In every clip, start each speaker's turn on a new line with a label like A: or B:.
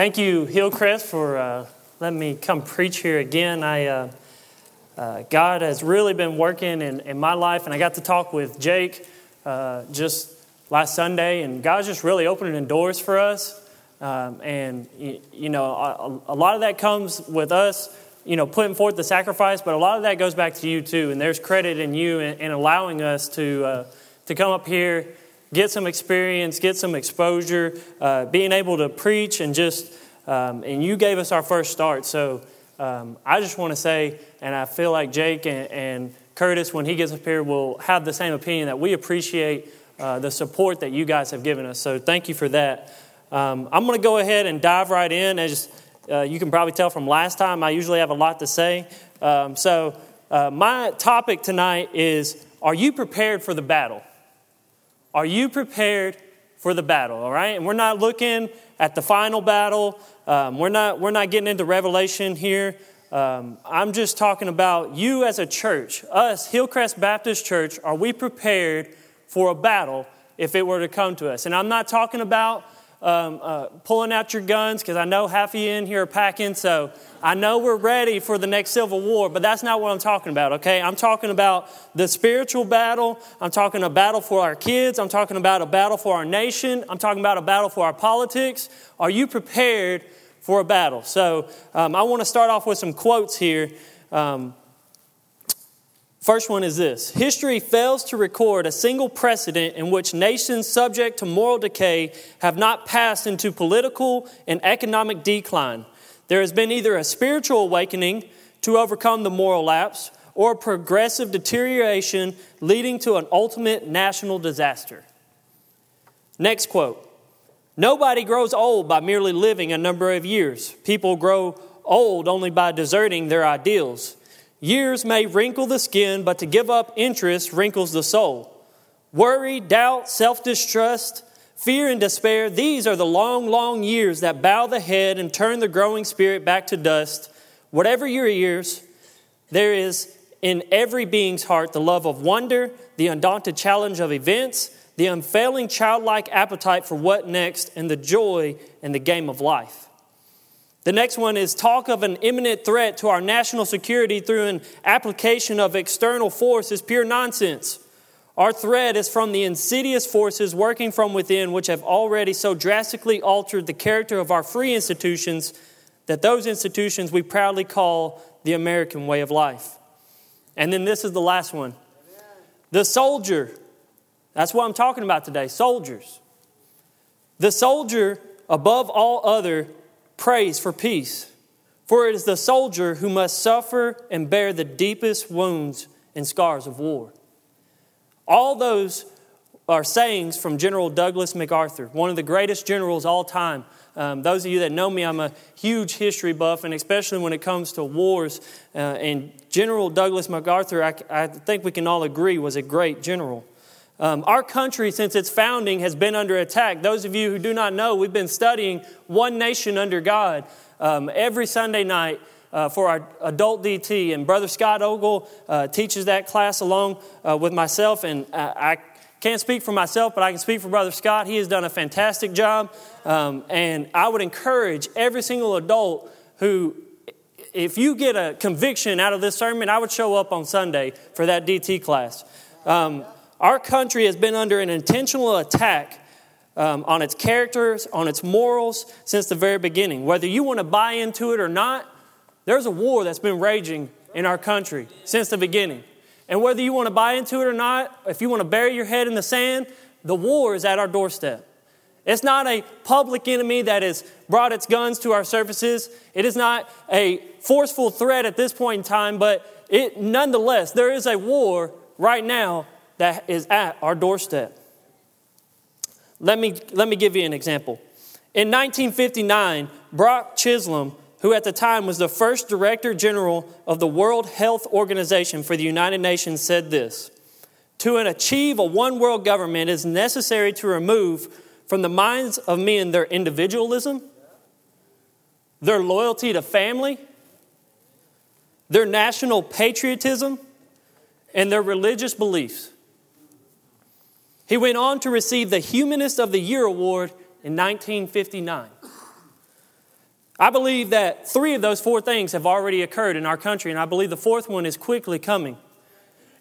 A: Thank you, Hillcrest, for uh, letting me come preach here again. I, uh, uh, God has really been working in, in, my life, and I got to talk with Jake uh, just last Sunday, and God's just really opening doors for us. Um, and, you, you know, a, a, lot of that comes with us, you know, putting forth the sacrifice, but a lot of that goes back to you too, and there's credit in you in, in allowing us to, uh, to come up here get some experience, get some exposure, uh, being able to preach, and just, um, and you gave us our first start. So um, I just want to say, and I feel like Jake and, and, Curtis, when he gets up here, will have the same opinion that we appreciate uh, the support that you guys have given us. So thank you for that. Um, I'm going to go ahead and dive right in. As uh, you can probably tell from last time, I usually have a lot to say. Um, so uh, my topic tonight is Are you prepared for the battle? Are you prepared for the battle? All right? And we're not looking at the final battle. Um, we're, not, we're not getting into Revelation here. Um, I'm just talking about you as a church, us, Hillcrest Baptist Church, are we prepared for a battle if it were to come to us? And I'm not talking about um, uh, pulling out your guns because I know half of you in here are packing, so I know we're ready for the next Civil War, but that's not what I'm talking about, okay? I'm talking about the spiritual battle. I'm talking a battle for our kids. I'm talking about a battle for our nation. I'm talking about a battle for our politics. Are you prepared for a battle? So um, I want to start off with some quotes here. Um, First one is this History fails to record a single precedent in which nations subject to moral decay have not passed into political and economic decline. There has been either a spiritual awakening to overcome the moral lapse or progressive deterioration leading to an ultimate national disaster. Next quote Nobody grows old by merely living a number of years. People grow old only by deserting their ideals. Years may wrinkle the skin, but to give up interest wrinkles the soul. Worry, doubt, self distrust, fear, and despair, these are the long, long years that bow the head and turn the growing spirit back to dust. Whatever your years, there is in every being's heart the love of wonder, the undaunted challenge of events, the unfailing childlike appetite for what next, and the joy in the game of life. The next one is talk of an imminent threat to our national security through an application of external force is pure nonsense. Our threat is from the insidious forces working from within, which have already so drastically altered the character of our free institutions that those institutions we proudly call the American way of life. And then this is the last one the soldier. That's what I'm talking about today soldiers. The soldier, above all other, prays for peace, for it is the soldier who must suffer and bear the deepest wounds and scars of war. All those are sayings from General Douglas MacArthur, one of the greatest generals all time. Um, those of you that know me, I'm a huge history buff, and especially when it comes to wars. Uh, and General Douglas MacArthur, I, I think we can all agree, was a great general. Um, our country, since its founding, has been under attack. Those of you who do not know, we've been studying One Nation Under God um, every Sunday night uh, for our adult DT. And Brother Scott Ogle uh, teaches that class along uh, with myself. And I, I can't speak for myself, but I can speak for Brother Scott. He has done a fantastic job. Um, and I would encourage every single adult who if you get a conviction out of this sermon, I would show up on Sunday for that DT class. Um, our country has been under an intentional attack um, on its characters, on its morals since the very beginning. Whether you want to buy into it or not, there's a war that's been raging in our country since the beginning. And whether you want to buy into it or not, if you want to bury your head in the sand, the war is at our doorstep. It's not a public enemy that has brought its guns to our surfaces. It is not a forceful threat at this point in time, but it nonetheless, there is a war right now that is at our doorstep. Let me, let me give you an example. In 1959, Brock Chisholm, who at the time was the first Director General of the World Health Organization for the United Nations, said this To achieve a one world government is necessary to remove from the minds of men their individualism, their loyalty to family, their national patriotism, and their religious beliefs. He went on to receive the Humanist of the Year award in 1959. I believe that three of those four things have already occurred in our country, and I believe the fourth one is quickly coming.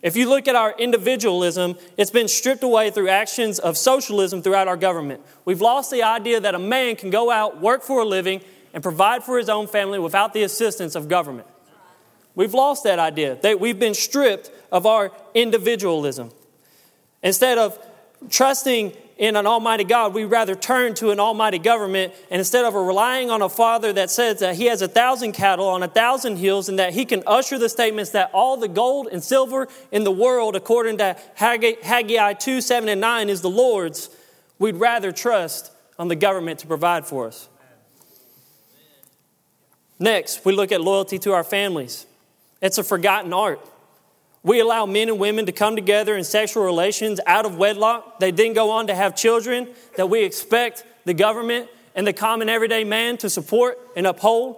A: If you look at our individualism, it's been stripped away through actions of socialism throughout our government. We've lost the idea that a man can go out, work for a living, and provide for his own family without the assistance of government. We've lost that idea. That we've been stripped of our individualism. Instead of trusting in an almighty God, we rather turn to an almighty government. And instead of relying on a father that says that he has a thousand cattle on a thousand hills and that he can usher the statements that all the gold and silver in the world, according to Haggai 2 7 and 9, is the Lord's, we'd rather trust on the government to provide for us. Next, we look at loyalty to our families. It's a forgotten art. We allow men and women to come together in sexual relations out of wedlock. They then go on to have children that we expect the government and the common everyday man to support and uphold.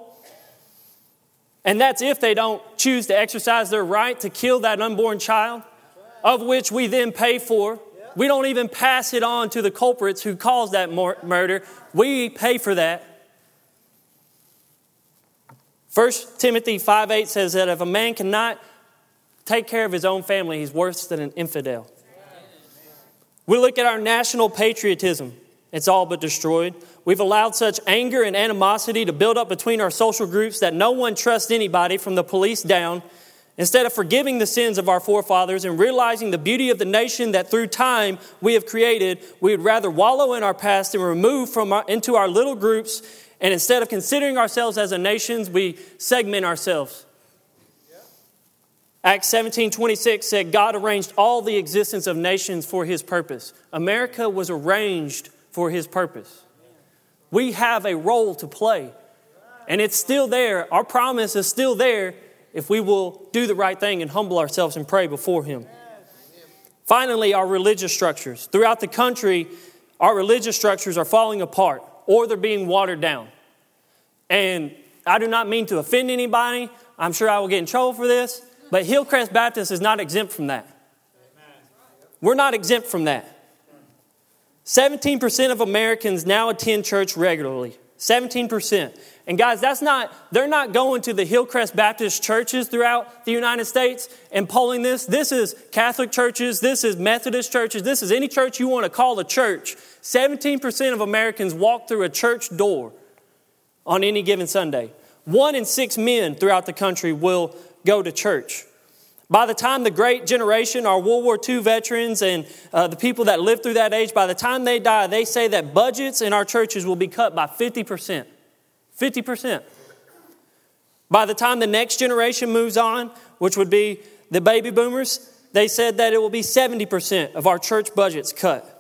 A: And that's if they don't choose to exercise their right to kill that unborn child, of which we then pay for. We don't even pass it on to the culprits who caused that murder. We pay for that. 1 Timothy 5 8 says that if a man cannot take care of his own family, he's worse than an infidel. We look at our national patriotism, it's all but destroyed. We've allowed such anger and animosity to build up between our social groups that no one trusts anybody from the police down. Instead of forgiving the sins of our forefathers and realizing the beauty of the nation that through time we have created, we would rather wallow in our past and remove from our, into our little groups. And instead of considering ourselves as a nation, we segment ourselves. Acts 17 26 said, God arranged all the existence of nations for his purpose. America was arranged for his purpose. We have a role to play, and it's still there. Our promise is still there if we will do the right thing and humble ourselves and pray before him. Finally, our religious structures. Throughout the country, our religious structures are falling apart or they're being watered down. And I do not mean to offend anybody. I'm sure I will get in trouble for this. But Hillcrest Baptist is not exempt from that. We're not exempt from that. 17% of Americans now attend church regularly. 17%. And guys, that's not, they're not going to the Hillcrest Baptist churches throughout the United States and polling this. This is Catholic churches, this is Methodist churches, this is any church you want to call a church. 17% of Americans walk through a church door on any given Sunday. One in six men throughout the country will go to church. By the time the great generation, our World War II veterans and uh, the people that lived through that age, by the time they die, they say that budgets in our churches will be cut by 50%. 50%. By the time the next generation moves on, which would be the baby boomers, they said that it will be 70% of our church budgets cut.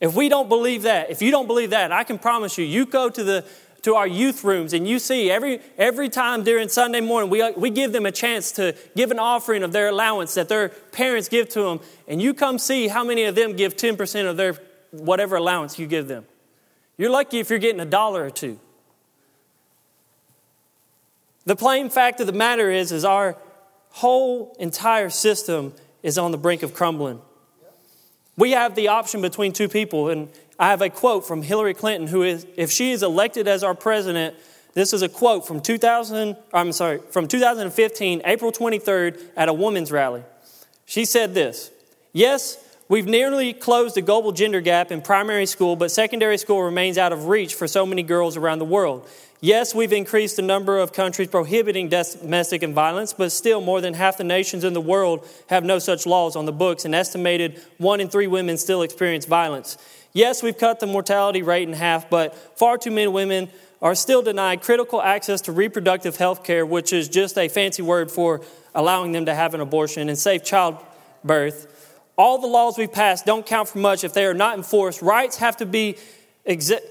A: If we don't believe that, if you don't believe that, I can promise you, you go to the to our youth rooms and you see every, every time during Sunday morning, we, we give them a chance to give an offering of their allowance that their parents give to them. And you come see how many of them give 10% of their whatever allowance you give them. You're lucky if you're getting a dollar or two. The plain fact of the matter is, is our whole entire system is on the brink of crumbling. We have the option between two people, and I have a quote from Hillary Clinton, who is, if she is elected as our president, this is a quote from 2000, I'm sorry, from 2015, April 23rd, at a women's rally. She said this Yes, we've nearly closed the global gender gap in primary school, but secondary school remains out of reach for so many girls around the world. Yes, we've increased the number of countries prohibiting domestic violence, but still more than half the nations in the world have no such laws on the books, and estimated one in three women still experience violence. Yes, we've cut the mortality rate in half, but far too many women are still denied critical access to reproductive health care, which is just a fancy word for allowing them to have an abortion and safe childbirth. All the laws we've passed don't count for much if they are not enforced. Rights have to be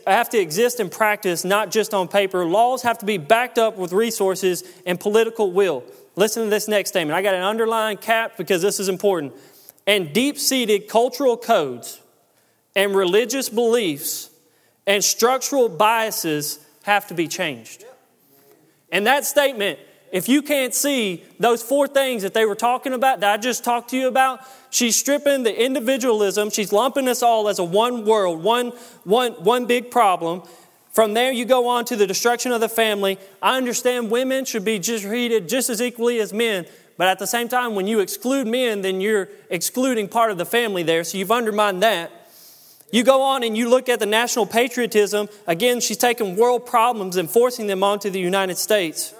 A: have to exist in practice, not just on paper. Laws have to be backed up with resources and political will. Listen to this next statement. I got an underlined cap because this is important. And deep seated cultural codes and religious beliefs and structural biases have to be changed. And that statement, if you can't see those four things that they were talking about, that I just talked to you about, she's stripping the individualism, she's lumping us all as a one world, one, one, one big problem. From there, you go on to the destruction of the family. I understand women should be just treated just as equally as men, but at the same time, when you exclude men, then you're excluding part of the family there, so you've undermined that. You go on and you look at the national patriotism. Again, she's taking world problems and forcing them onto the United States.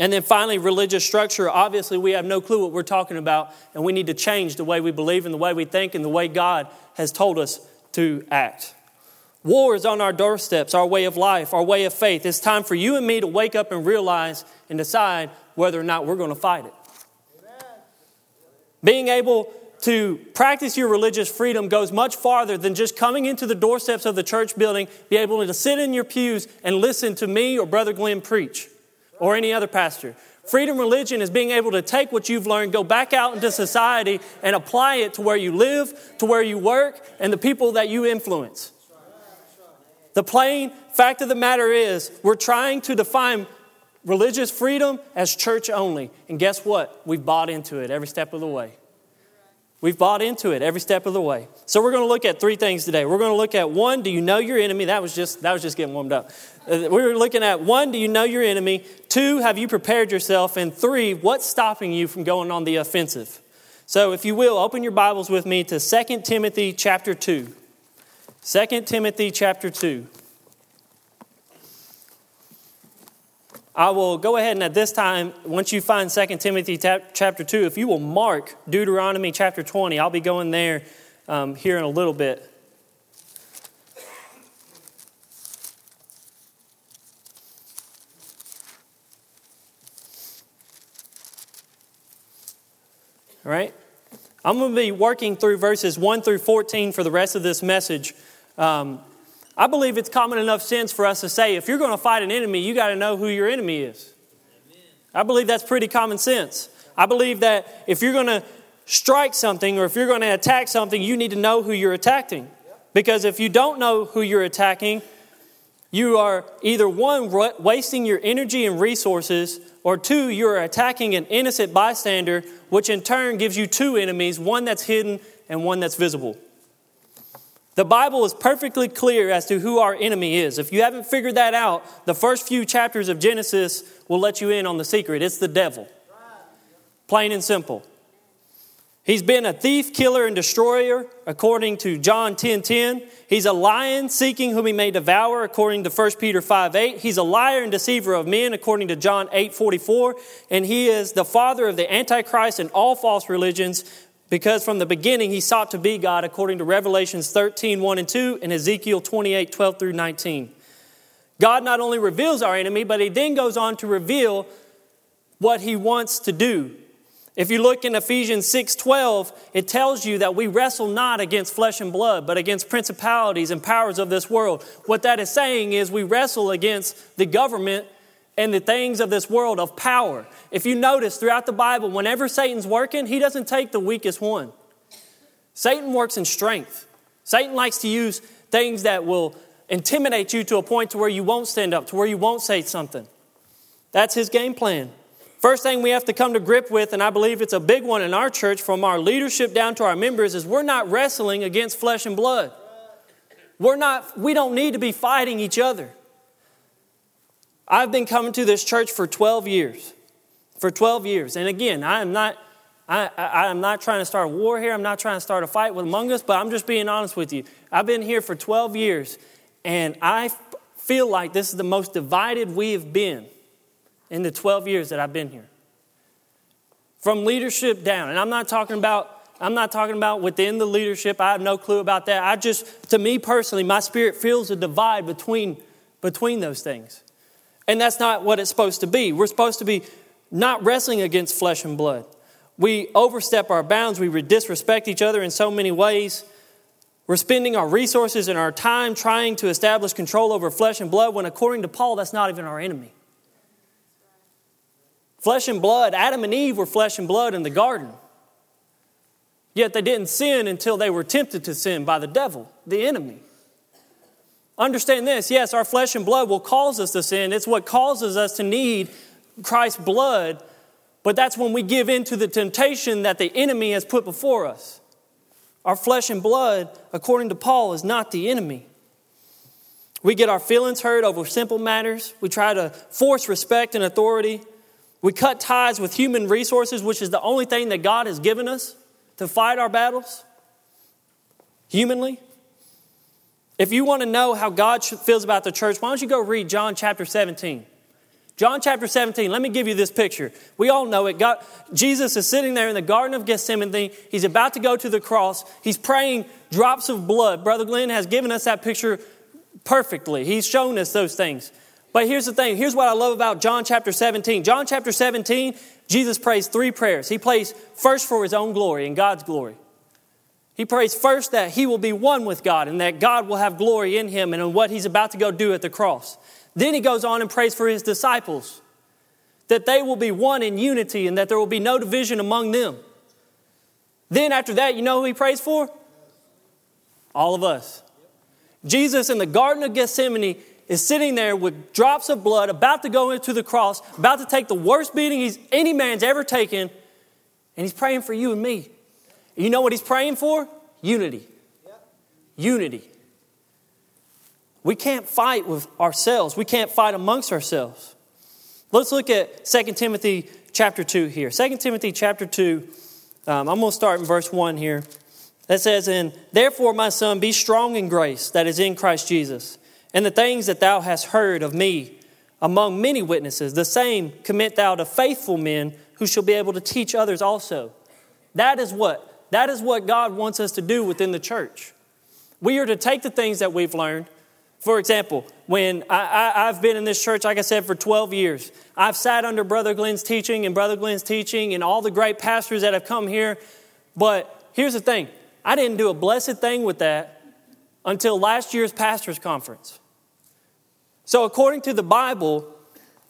A: And then finally, religious structure. Obviously, we have no clue what we're talking about, and we need to change the way we believe and the way we think and the way God has told us to act. War is on our doorsteps, our way of life, our way of faith. It's time for you and me to wake up and realize and decide whether or not we're going to fight it. Amen. Being able to practice your religious freedom goes much farther than just coming into the doorsteps of the church building, be able to sit in your pews and listen to me or Brother Glenn preach or any other pastor. Freedom religion is being able to take what you've learned, go back out into society, and apply it to where you live, to where you work, and the people that you influence. The plain fact of the matter is, we're trying to define religious freedom as church only. And guess what? We've bought into it every step of the way. We've bought into it every step of the way. So we're going to look at three things today. We're going to look at one, do you know your enemy? That was just that was just getting warmed up. Uh, we were looking at one, do you know your enemy? Two, have you prepared yourself? And three, what's stopping you from going on the offensive? So if you will, open your Bibles with me to 2 Timothy chapter 2. 2 Timothy chapter 2. I will go ahead and at this time, once you find 2 Timothy chapter 2, if you will mark Deuteronomy chapter 20, I'll be going there um, here in a little bit. All right? I'm going to be working through verses 1 through 14 for the rest of this message. Um, I believe it's common enough sense for us to say if you're going to fight an enemy, you got to know who your enemy is. Amen. I believe that's pretty common sense. I believe that if you're going to strike something or if you're going to attack something, you need to know who you're attacking. Because if you don't know who you're attacking, you are either one, wasting your energy and resources, or two, you're attacking an innocent bystander, which in turn gives you two enemies one that's hidden and one that's visible. The Bible is perfectly clear as to who our enemy is. If you haven't figured that out, the first few chapters of Genesis will let you in on the secret. It's the devil. Plain and simple. He's been a thief, killer, and destroyer, according to John 10 10. He's a lion seeking whom he may devour, according to 1 Peter 5 8. He's a liar and deceiver of men, according to John 8 44. And he is the father of the Antichrist and all false religions, because from the beginning he sought to be God according to Revelations 13, 1 and 2, and Ezekiel 28, 12 through 19. God not only reveals our enemy, but he then goes on to reveal what he wants to do. If you look in Ephesians 6:12, it tells you that we wrestle not against flesh and blood, but against principalities and powers of this world. What that is saying is we wrestle against the government and the things of this world of power. If you notice throughout the Bible, whenever Satan's working, he doesn't take the weakest one. Satan works in strength. Satan likes to use things that will intimidate you to a point to where you won't stand up, to where you won't say something. That's his game plan. First thing we have to come to grip with, and I believe it's a big one in our church from our leadership down to our members, is we're not wrestling against flesh and blood. We're not, we don't need to be fighting each other. I've been coming to this church for 12 years. For 12 years. And again, I am not I, I, am not trying to start a war here. I'm not trying to start a fight with among us, but I'm just being honest with you. I've been here for 12 years, and I feel like this is the most divided we have been in the 12 years that I've been here. From leadership down, and I'm not talking about I'm not talking about within the leadership. I have no clue about that. I just, to me personally, my spirit feels a divide between between those things. And that's not what it's supposed to be. We're supposed to be not wrestling against flesh and blood. We overstep our bounds, we disrespect each other in so many ways. We're spending our resources and our time trying to establish control over flesh and blood when, according to Paul, that's not even our enemy. Flesh and blood, Adam and Eve were flesh and blood in the garden. Yet they didn't sin until they were tempted to sin by the devil, the enemy. Understand this yes, our flesh and blood will cause us to sin. It's what causes us to need Christ's blood, but that's when we give in to the temptation that the enemy has put before us. Our flesh and blood, according to Paul, is not the enemy. We get our feelings hurt over simple matters. We try to force respect and authority. We cut ties with human resources, which is the only thing that God has given us to fight our battles humanly. If you want to know how God feels about the church, why don't you go read John chapter 17? John chapter 17, let me give you this picture. We all know it. God, Jesus is sitting there in the Garden of Gethsemane. He's about to go to the cross. He's praying drops of blood. Brother Glenn has given us that picture perfectly. He's shown us those things. But here's the thing here's what I love about John chapter 17. John chapter 17, Jesus prays three prayers. He prays first for his own glory and God's glory. He prays first that he will be one with God and that God will have glory in him and in what he's about to go do at the cross. Then he goes on and prays for his disciples that they will be one in unity and that there will be no division among them. Then, after that, you know who he prays for? All of us. Jesus in the Garden of Gethsemane is sitting there with drops of blood, about to go into the cross, about to take the worst beating any man's ever taken, and he's praying for you and me. You know what he's praying for? Unity. Unity. We can't fight with ourselves. We can't fight amongst ourselves. Let's look at 2 Timothy chapter 2 here. 2 Timothy chapter 2, um, I'm going to start in verse 1 here. That says, And therefore, my son, be strong in grace that is in Christ Jesus. And the things that thou hast heard of me among many witnesses, the same commit thou to faithful men who shall be able to teach others also. That is what? That is what God wants us to do within the church. We are to take the things that we've learned, for example, when I, have been in this church, like I said, for 12 years, I've sat under Brother Glenn's teaching and Brother Glenn's teaching and all the great pastors that have come here. But here's the thing I didn't do a blessed thing with that until last year's pastor's conference. So, according to the Bible,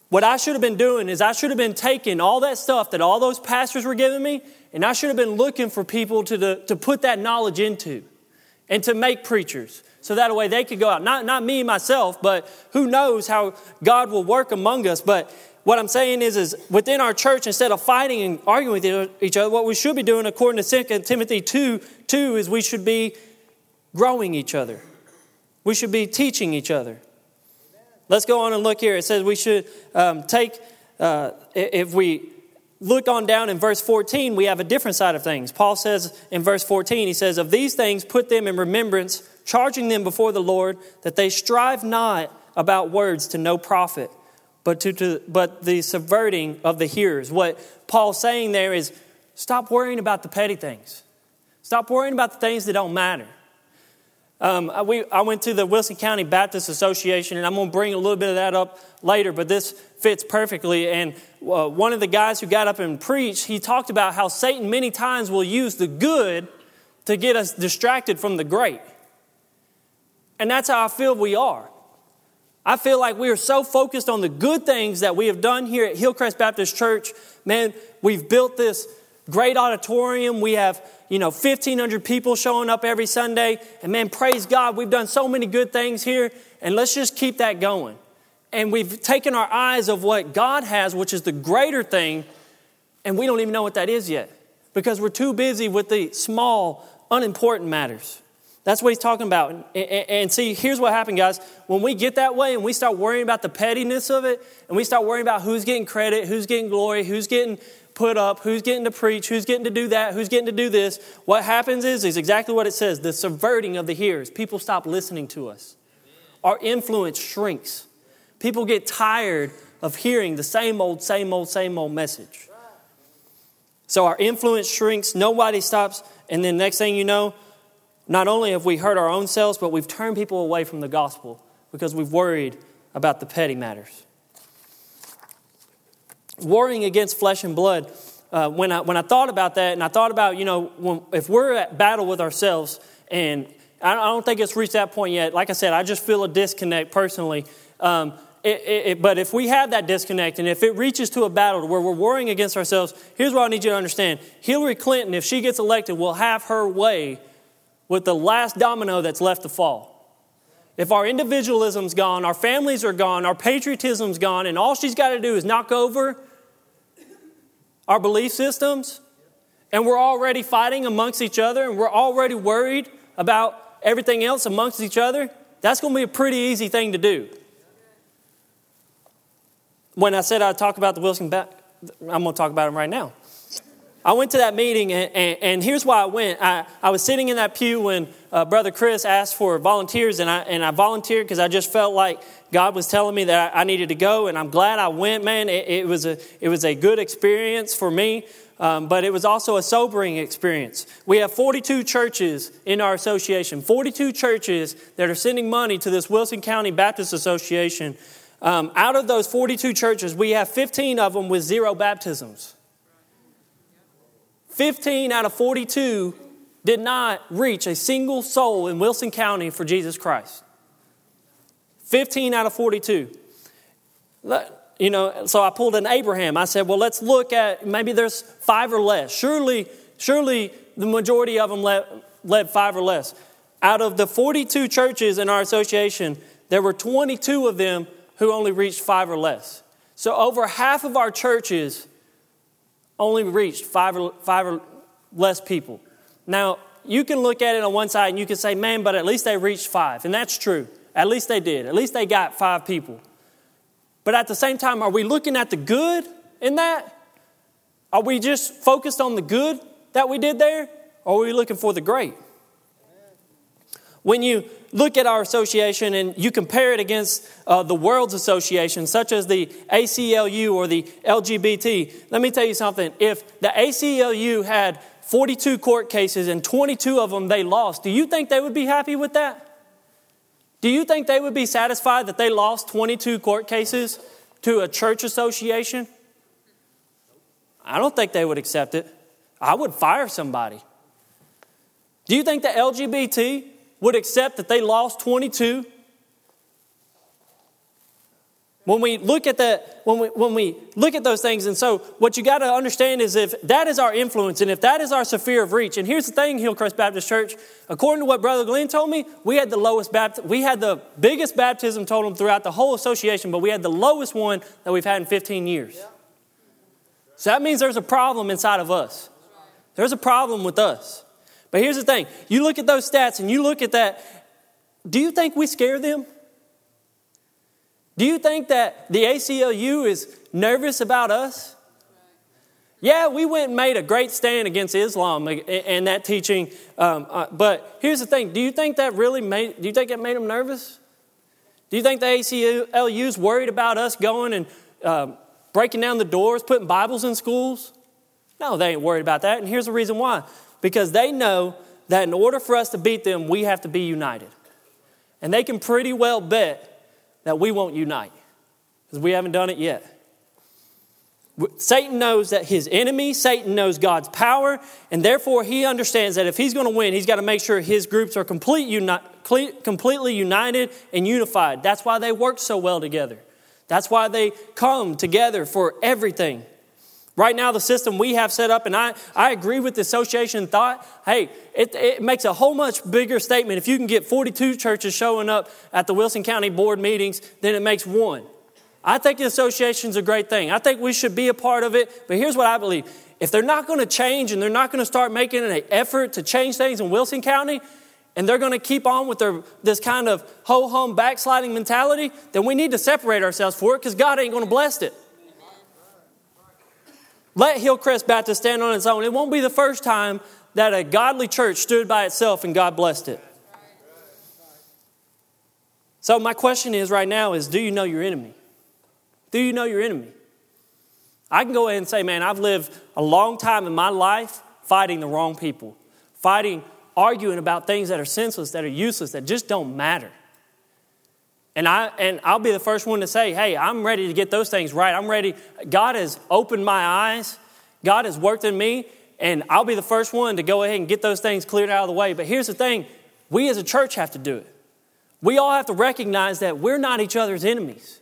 A: what I should have been doing is I should have been taking all that stuff that all those pastors were giving me, and I should have been looking for people to, to put that knowledge into and to make preachers so that way they could go out. Not, not me, myself, but who knows how God will work among us. But what I'm saying is, is within our church, instead of fighting and arguing with each other, what we should be doing, according to 2 Timothy 2, 2 is we should be growing each other. We should be teaching each other. Let's go on and look here. It says we should um, take, uh, if we look on down in verse 14, we have a different side of things. Paul says in verse 14, he says, Of these things put them in remembrance charging them before the Lord that they strive not about words to no profit, but to, to but the subverting of the hearers. What Paul's saying there is stop worrying about the petty things. Stop worrying about the things that don't matter. Um, we, I went to the Wilson County Baptist Association, and I'm going to bring a little bit of that up later, but this fits perfectly. And uh, one of the guys who got up and preached, he talked about how Satan many times will use the good to get us distracted from the great. And that's how I feel we are. I feel like we are so focused on the good things that we have done here at Hillcrest Baptist Church. Man, we've built this great auditorium. We have, you know, 1,500 people showing up every Sunday. And man, praise God, we've done so many good things here. And let's just keep that going. And we've taken our eyes of what God has, which is the greater thing, and we don't even know what that is yet because we're too busy with the small, unimportant matters. That's what he's talking about. And, see, here's what happened, guys. When we get that way and we start worrying about the pettiness of it, and we start worrying about who's getting credit, who's getting glory, who's getting put up, who's getting to preach, who's getting to do that, who's getting to do this, what happens is, is exactly what it says the subverting of the hearers. People stop listening to us. Our influence shrinks. People get tired of hearing the same old, same old, same old message. So our influence shrinks, nobody stops, and then next thing you know, not only have we hurt our own selves, but we've turned people away from the gospel because we've worried about the petty matters. Warring against flesh and blood, uh, when, I, when I thought about that, and I thought about, you know, when, if we're at battle with ourselves, and I, don't think it's reached that point yet. Like I said, I just feel a disconnect personally. Um, it, it, but if we have that disconnect and if it reaches to a battle where we're warring against ourselves, here's what I need you to understand Hillary Clinton, if she gets elected, will have her way with the last domino that's left to fall. If our individualism's gone, our families are gone, our patriotism's gone, and all she's got to do is knock over our belief systems, and we're already fighting amongst each other, and we're already worried about everything else amongst each other, that's going to be a pretty easy thing to do. When I said I'd talk about the Wilson, I'm going to talk about them right now. I went to that meeting, and, and, and here's why I went. I, I was sitting in that pew when uh, Brother Chris asked for volunteers, and I, and I volunteered because I just felt like God was telling me that I needed to go, and I'm glad I went, man. It, it was, a, it was a good experience for me, um, but it was also a sobering experience. We have 42 churches in our association, 42 churches that are sending money to this Wilson County Baptist Association. Um, out of those 42 churches, we have 15 of them with zero baptisms. 15 out of 42 did not reach a single soul in Wilson County for Jesus Christ. 15 out of 42. You know, so I pulled an Abraham. I said, well, let's look at maybe there's five or less. Surely, surely the majority of them led, led five or less. Out of the 42 churches in our association, there were 22 of them who only reached five or less. So over half of our churches only reached five or, five or less people. Now, you can look at it on one side and you can say, man, but at least they reached five. And that's true. At least they did. At least they got five people. But at the same time, are we looking at the good in that? Are we just focused on the good that we did there? Or are we looking for the great? When you look at our association and you compare it against uh, the world's association, such as the ACLU or the LGBT, let me tell you something. If the ACLU had 42 court cases and 22 of them they lost, do you think they would be happy with that? Do you think they would be satisfied that they lost 22 court cases to a church association? I don't think they would accept it. I would fire somebody. Do you think the LGBT would accept that they lost 22? When we look at that, when we, when we look at those things, and so what you got to understand is if that is our influence and if that is our sphere of reach, and here's the thing, Hillcrest Baptist Church, according to what Brother Glenn told me, we had the lowest baptism, we had the biggest baptism total throughout the whole association, but we had the lowest one that we've had in 15 years. So that means there's a problem inside of us. There's a problem with us. But here's the thing you look at those stats and you look at that, do you think we scare them? Do you think that the ACLU is nervous about us? Yeah, we went and made a great stand against Islam and that teaching. Um, uh, but here's the thing: Do you think that really made? Do you think that made them nervous? Do you think the ACLU is worried about us going and um, breaking down the doors, putting Bibles in schools? No, they ain't worried about that. And here's the reason why: because they know that in order for us to beat them, we have to be united. And they can pretty well bet that we won't unite because we haven't done it yet. Satan knows that his enemy, Satan knows God's power, and therefore he understands that if he's going to win, he's got to make sure his groups are complete, uni- completely united and unified. That's why they work so well together. That's why they come together for everything. Right now, the system we have set up, and I, I agree with the association thought, hey, it, it makes a whole much bigger statement if you can get 42 churches showing up at the Wilson County Board meetings then it makes one. I think the association is a great thing. I think we should be a part of it, but here's what I believe. If they're not going to change and they're not going to start making an effort to change things in Wilson County, and they're going to keep on with their, this kind of ho hum backsliding mentality, then we need to separate ourselves for it because God ain't going to bless it. Let Hillcrest Baptist stand on its own. It won't be the first time that a godly church stood by itself and God blessed it. So my question is right now is do you know your enemy? Do you know your enemy? I can go ahead and say, man, I've lived a long time in my life fighting the wrong people, fighting, arguing about things that are senseless, that are useless, that just don't matter. And, I, and I'll be the first one to say, hey, I'm ready to get those things right. I'm ready. God has opened my eyes, God has worked in me, and I'll be the first one to go ahead and get those things cleared out of the way. But here's the thing we as a church have to do it. We all have to recognize that we're not each other's enemies.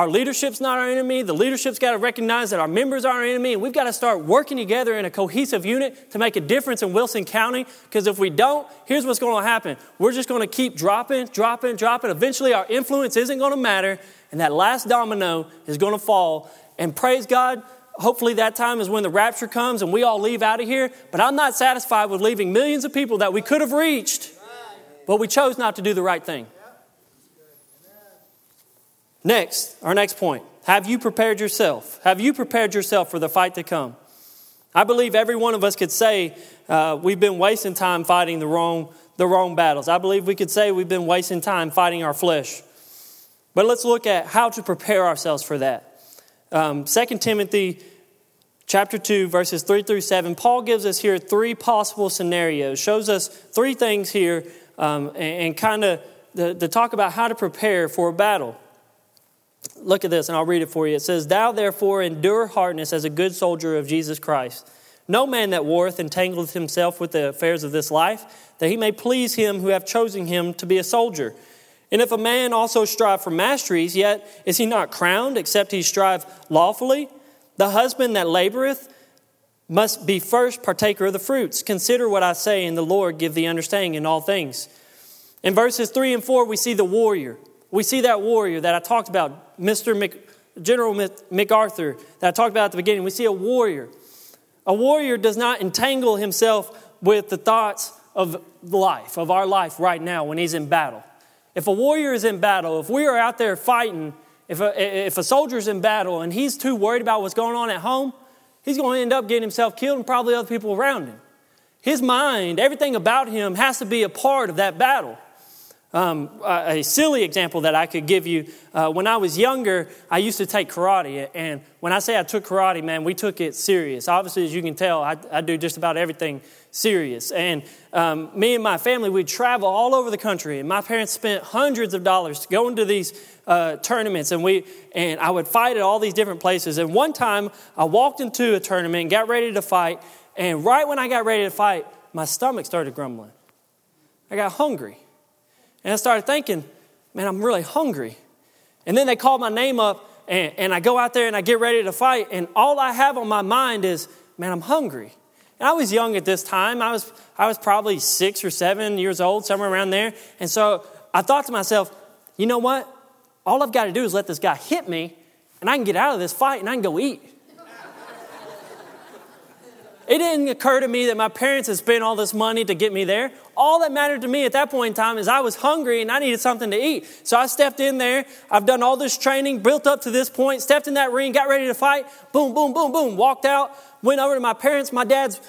A: Our leadership's not our enemy. The leadership's got to recognize that our members are our enemy, and we've got to start working together in a cohesive unit to make a difference in Wilson County. Because if we don't, here's what's going to happen we're just going to keep dropping, dropping, dropping. Eventually, our influence isn't going to matter, and that last domino is going to fall. And praise God, hopefully that time is when the rapture comes and we all leave out of here. But I'm not satisfied with leaving millions of people that we could have reached but we chose not to do the right thing. Next, our next point. Have you prepared yourself? Have you prepared yourself for the fight to come? I believe every one of us could say uh, we've been wasting time fighting the wrong, the wrong battles. I believe we could say we've been wasting time fighting our flesh. But let's look at how to prepare ourselves for that. Um, 2 Timothy chapter 2, verses 3 through 7, Paul gives us here three possible scenarios, shows us three things here, um, and, and kind of to talk about how to prepare for a battle. Look at this, and I'll read it for you. It says, Thou therefore endure hardness as a good soldier of Jesus Christ. No man that warreth entangleth himself with the affairs of this life, that he may please him who hath chosen him to be a soldier. And if a man also strive for masteries, yet is he not crowned, except he strive lawfully? The husband that laboreth must be first partaker of the fruits. Consider what I say, and the Lord give thee understanding in all things. In verses 3 and 4, we see the warrior. We see that warrior that I talked about, Mr. Mc, General MacArthur, that I talked about at the beginning. We see a warrior. A warrior does not entangle himself with the thoughts of life, of our life right now when he's in battle. If a warrior is in battle, if we are out there fighting, if a, if a soldier's in battle and he's too worried about what's going on at home, he's going to end up getting himself killed and probably other people around him. His mind, everything about him has to be a part of that battle. Um, a silly example that I could give you uh, when I was younger, I used to take karate. And when I say I took karate, man, we took it serious. Obviously, as you can tell, I, I do just about everything serious. And um, me and my family, we'd travel all over the country. And my parents spent hundreds of dollars going to these uh, tournaments. And, we, and I would fight at all these different places. And one time, I walked into a tournament and got ready to fight. And right when I got ready to fight, my stomach started grumbling. I got hungry. And I started thinking, man, I'm really hungry. And then they called my name up, and, and I go out there and I get ready to fight, and all I have on my mind is, man, I'm hungry. And I was young at this time. I was, I was probably six or seven years old, somewhere around there. And so I thought to myself, you know what? All I've got to do is let this guy hit me, and I can get out of this fight and I can go eat. It didn't occur to me that my parents had spent all this money to get me there. All that mattered to me at that point in time is I was hungry and I needed something to eat. So I stepped in there. I've done all this training, built up to this point, stepped in that ring, got ready to fight. Boom, boom, boom, boom. Walked out, went over to my parents. My dad's,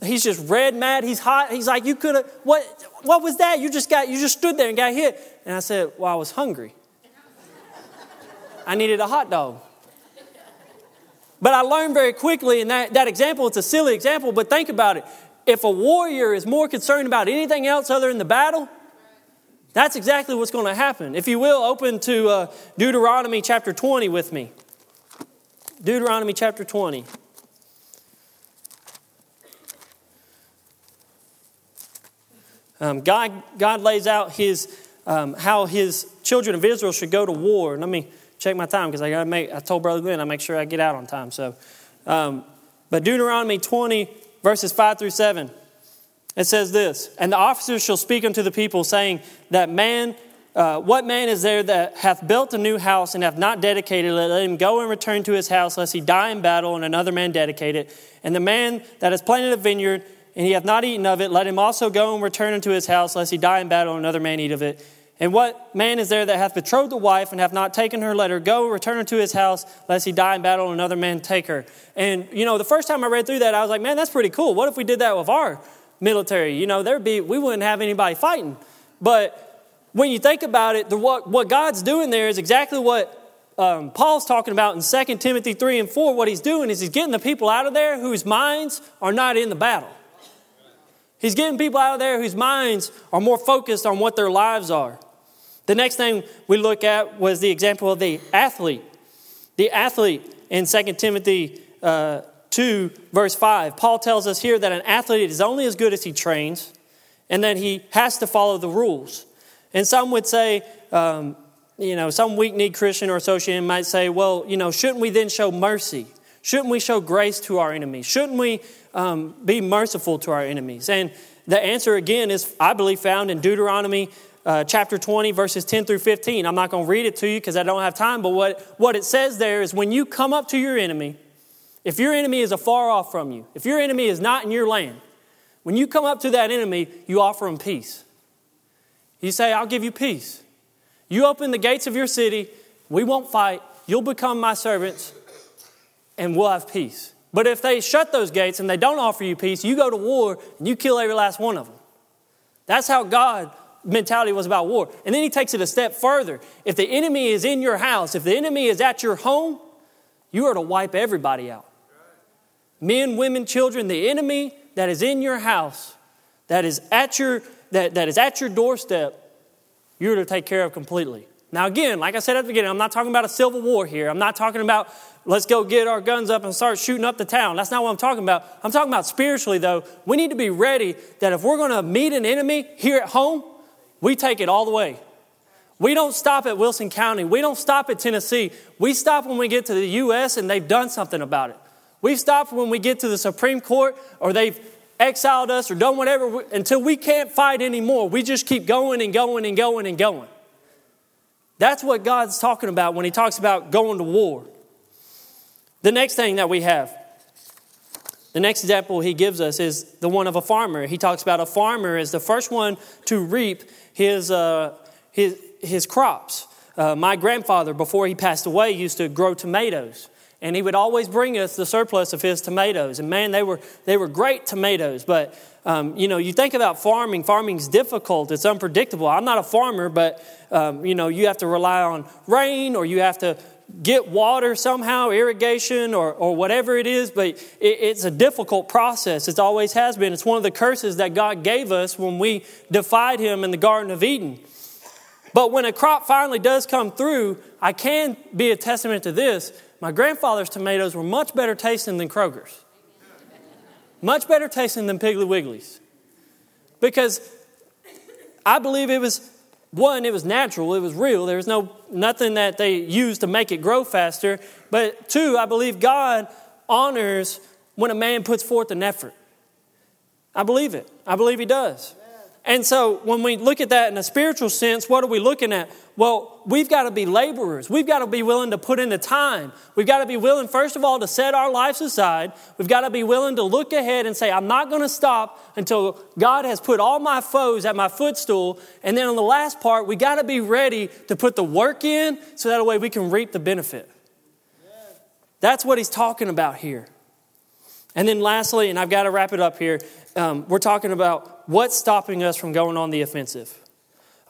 A: he's just red, mad. He's hot. He's like, you could have, what, what was that? You just got, you just stood there and got hit. And I said, well, I was hungry. I needed a hot dog. But I learned very quickly in that, that example, it's a silly example, but think about it. If a warrior is more concerned about anything else other than the battle, that's exactly what's going to happen. If you will, open to uh, Deuteronomy chapter 20 with me. Deuteronomy chapter 20. Um, God, God lays out his, um, how his children of Israel should go to war. Let me check my time because I got make. I told Brother Glenn I make sure I get out on time. So, um, but Deuteronomy 20 verses 5 through 7, it says this: And the officers shall speak unto the people, saying that man. Uh, what man is there that hath built a new house and hath not dedicated it? Let him go and return to his house, lest he die in battle, and another man dedicate it. And the man that has planted a vineyard, and he hath not eaten of it, let him also go and return unto his house, lest he die in battle, and another man eat of it. And what man is there that hath betrothed the wife and hath not taken her? Let her go, return her to his house, lest he die in battle and another man take her. And, you know, the first time I read through that, I was like, man, that's pretty cool. What if we did that with our military? You know, there'd be, we wouldn't have anybody fighting. But when you think about it, the, what, what God's doing there is exactly what um, Paul's talking about in 2 Timothy 3 and 4. What he's doing is he's getting the people out of there whose minds are not in the battle. He's getting people out of there whose minds are more focused on what their lives are. The next thing we look at was the example of the athlete. The athlete in 2 Timothy uh, 2, verse 5. Paul tells us here that an athlete is only as good as he trains and that he has to follow the rules. And some would say, um, you know, some weak kneed Christian or associate might say, well, you know, shouldn't we then show mercy? Shouldn't we show grace to our enemies? Shouldn't we um, be merciful to our enemies? And the answer, again, is, I believe, found in Deuteronomy uh, chapter 20, verses 10 through 15. I'm not going to read it to you because I don't have time, but what, what it says there is when you come up to your enemy, if your enemy is afar off from you, if your enemy is not in your land, when you come up to that enemy, you offer him peace. You say, I'll give you peace. You open the gates of your city, we won't fight, you'll become my servants, and we'll have peace. But if they shut those gates and they don't offer you peace, you go to war and you kill every last one of them. That's how God mentality was about war. And then he takes it a step further. If the enemy is in your house, if the enemy is at your home, you are to wipe everybody out. Men, women, children, the enemy that is in your house, that is at your that, that is at your doorstep, you're to take care of completely. Now, again, like I said at the beginning, I'm not talking about a civil war here. I'm not talking about let's go get our guns up and start shooting up the town. That's not what I'm talking about. I'm talking about spiritually, though. We need to be ready that if we're going to meet an enemy here at home, we take it all the way. We don't stop at Wilson County. We don't stop at Tennessee. We stop when we get to the U.S. and they've done something about it. We stop when we get to the Supreme Court or they've exiled us or done whatever until we can't fight anymore. We just keep going and going and going and going. That's what God's talking about when He talks about going to war. The next thing that we have, the next example He gives us is the one of a farmer. He talks about a farmer as the first one to reap his, uh, his, his crops. Uh, my grandfather, before he passed away, used to grow tomatoes and he would always bring us the surplus of his tomatoes. And man, they were, they were great tomatoes. But, um, you know, you think about farming, farming's difficult, it's unpredictable. I'm not a farmer, but, um, you know, you have to rely on rain or you have to get water somehow, irrigation or, or whatever it is, but it, it's a difficult process. It always has been. It's one of the curses that God gave us when we defied Him in the Garden of Eden. But when a crop finally does come through, I can be a testament to this my grandfather's tomatoes were much better tasting than Kroger's. Much better tasting than Piggly Wiggly's. Because I believe it was one, it was natural, it was real. There was no nothing that they used to make it grow faster. But two, I believe God honors when a man puts forth an effort. I believe it. I believe he does. And so when we look at that in a spiritual sense, what are we looking at? Well, we've got to be laborers. We've got to be willing to put in the time. We've got to be willing, first of all, to set our lives aside. We've got to be willing to look ahead and say, I'm not going to stop until God has put all my foes at my footstool. And then on the last part, we got to be ready to put the work in so that way we can reap the benefit. That's what he's talking about here. And then lastly, and I've got to wrap it up here, um, we're talking about what's stopping us from going on the offensive.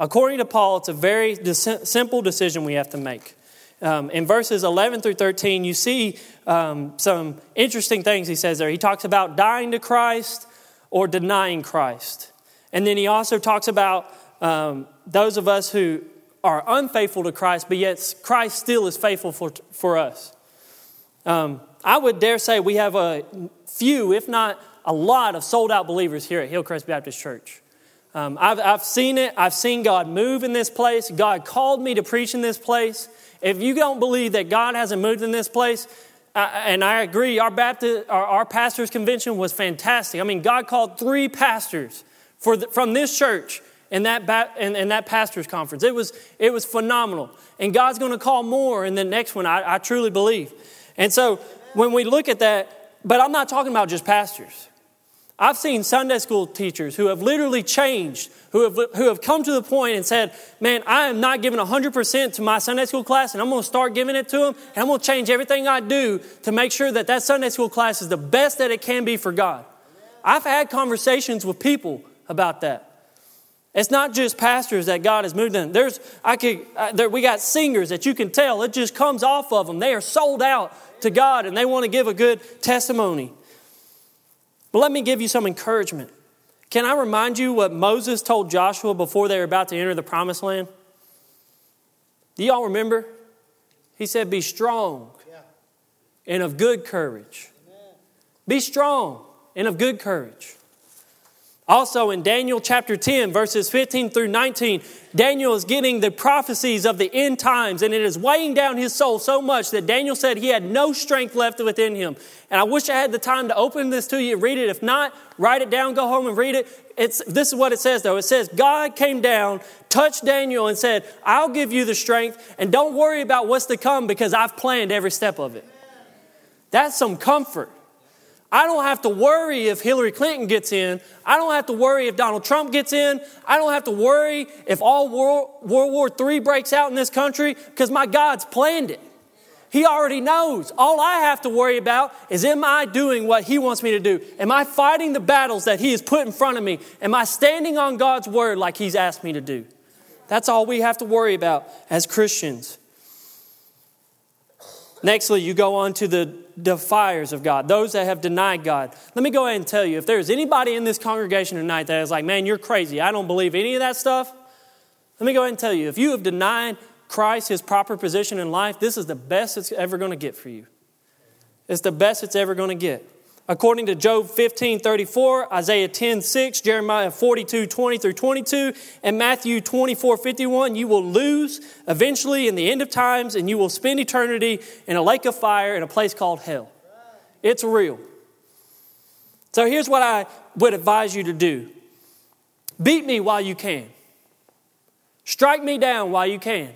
A: According to Paul, it's a very simple decision we have to make. Um, in verses 11 through 13, you see um, some interesting things he says there. He talks about dying to Christ or denying Christ. And then he also talks about um, those of us who are unfaithful to Christ, but yet Christ still is faithful for, for us. Um, I would dare say we have a few, if not a lot, of sold out believers here at Hillcrest Baptist Church. Um, I've, I've seen it. I've seen God move in this place. God called me to preach in this place. If you don't believe that God hasn't moved in this place, uh, and I agree, our, Baptist, our, our pastor's convention was fantastic. I mean, God called three pastors the, from this church in that, in, in, that pastor's conference. It was, it was phenomenal. And God's going to call more in the next one, I, I truly believe. And so when we look at that, but I'm not talking about just pastors. I've seen Sunday school teachers who have literally changed, who have, who have come to the point and said, Man, I am not giving 100% to my Sunday school class, and I'm going to start giving it to them, and I'm going to change everything I do to make sure that that Sunday school class is the best that it can be for God. I've had conversations with people about that. It's not just pastors that God has moved in. There's, I could, uh, there, we got singers that you can tell it just comes off of them. They are sold out to God and they want to give a good testimony. But let me give you some encouragement. Can I remind you what Moses told Joshua before they were about to enter the promised land? Do y'all remember? He said, Be strong and of good courage. Be strong and of good courage. Also, in Daniel chapter 10, verses 15 through 19, Daniel is getting the prophecies of the end times, and it is weighing down his soul so much that Daniel said he had no strength left within him. And I wish I had the time to open this to you read it. If not, write it down, go home and read it. It's, this is what it says, though. It says, God came down, touched Daniel, and said, I'll give you the strength, and don't worry about what's to come because I've planned every step of it. That's some comfort. I don't have to worry if Hillary Clinton gets in. I don't have to worry if Donald Trump gets in. I don't have to worry if all World, World War III breaks out in this country because my God's planned it. He already knows. All I have to worry about is am I doing what He wants me to do? Am I fighting the battles that He has put in front of me? Am I standing on God's word like He's asked me to do? That's all we have to worry about as Christians. Nextly, you go on to the defiers of God, those that have denied God. Let me go ahead and tell you if there's anybody in this congregation tonight that is like, man, you're crazy, I don't believe any of that stuff, let me go ahead and tell you if you have denied Christ, his proper position in life, this is the best it's ever going to get for you. It's the best it's ever going to get. According to Job 15 34, Isaiah 10 6, Jeremiah 42 20 through 22, and Matthew 24 51, you will lose eventually in the end of times, and you will spend eternity in a lake of fire in a place called hell. It's real. So here's what I would advise you to do beat me while you can, strike me down while you can,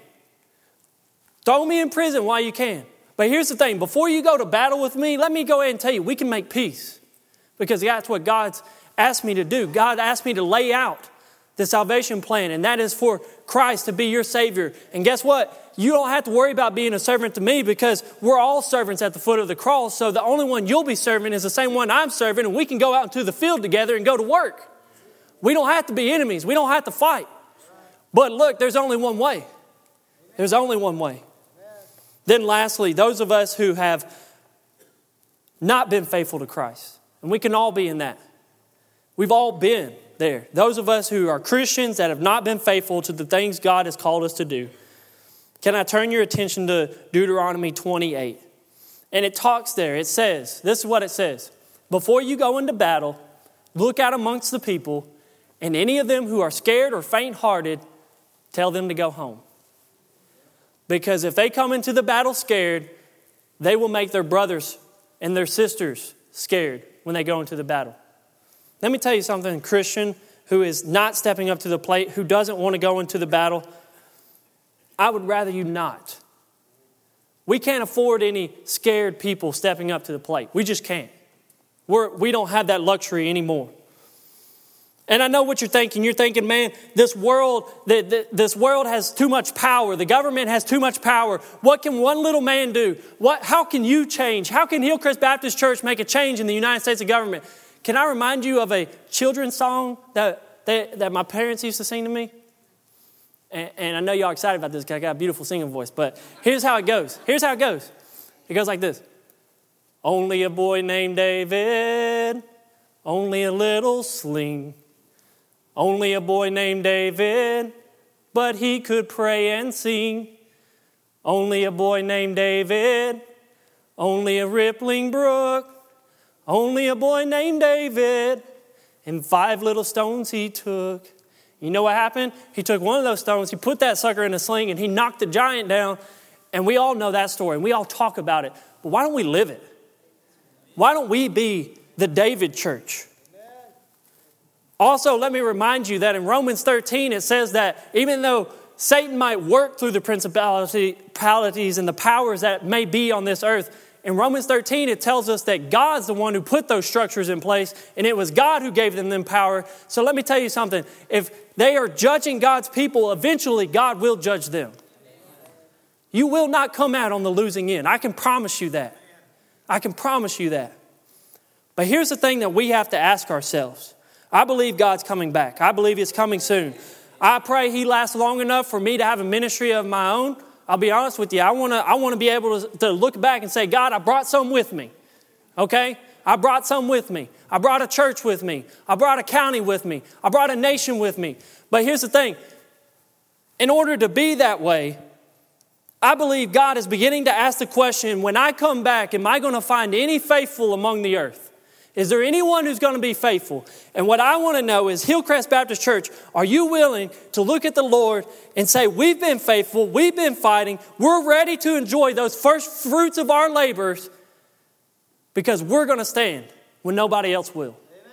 A: throw me in prison while you can. But here's the thing before you go to battle with me, let me go ahead and tell you we can make peace because that's what God's asked me to do. God asked me to lay out the salvation plan, and that is for Christ to be your Savior. And guess what? You don't have to worry about being a servant to me because we're all servants at the foot of the cross. So the only one you'll be serving is the same one I'm serving, and we can go out into the field together and go to work. We don't have to be enemies, we don't have to fight. But look, there's only one way. There's only one way. Then, lastly, those of us who have not been faithful to Christ, and we can all be in that. We've all been there. Those of us who are Christians that have not been faithful to the things God has called us to do. Can I turn your attention to Deuteronomy 28? And it talks there, it says, this is what it says Before you go into battle, look out amongst the people, and any of them who are scared or faint hearted, tell them to go home. Because if they come into the battle scared, they will make their brothers and their sisters scared when they go into the battle. Let me tell you something, Christian who is not stepping up to the plate, who doesn't want to go into the battle. I would rather you not. We can't afford any scared people stepping up to the plate. We just can't. We're, we don't have that luxury anymore. And I know what you're thinking. You're thinking, man, this world, this world has too much power. The government has too much power. What can one little man do? What, how can you change? How can Hillcrest Baptist Church make a change in the United States of government? Can I remind you of a children's song that, that, that my parents used to sing to me? And, and I know y'all excited about this because I got a beautiful singing voice, but here's how it goes. Here's how it goes. It goes like this. Only a boy named David, only a little sling only a boy named David, but he could pray and sing. Only a boy named David, only a rippling brook. Only a boy named David, and five little stones he took. You know what happened? He took one of those stones, he put that sucker in a sling, and he knocked the giant down. And we all know that story, and we all talk about it. But why don't we live it? Why don't we be the David church? Also, let me remind you that in Romans 13, it says that even though Satan might work through the principalities and the powers that may be on this earth, in Romans 13, it tells us that God's the one who put those structures in place, and it was God who gave them, them power. So let me tell you something. If they are judging God's people, eventually God will judge them. You will not come out on the losing end. I can promise you that. I can promise you that. But here's the thing that we have to ask ourselves I believe God's coming back. I believe He's coming soon. I pray He lasts long enough for me to have a ministry of my own. I'll be honest with you. I want to I wanna be able to, to look back and say, God, I brought some with me. Okay? I brought some with me. I brought a church with me. I brought a county with me. I brought a nation with me. But here's the thing in order to be that way, I believe God is beginning to ask the question when I come back, am I going to find any faithful among the earth? Is there anyone who's going to be faithful? And what I want to know is Hillcrest Baptist Church, are you willing to look at the Lord and say, We've been faithful, we've been fighting, we're ready to enjoy those first fruits of our labors because we're going to stand when nobody else will? Amen.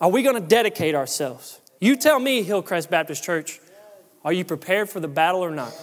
A: Are we going to dedicate ourselves? You tell me, Hillcrest Baptist Church, are you prepared for the battle or not?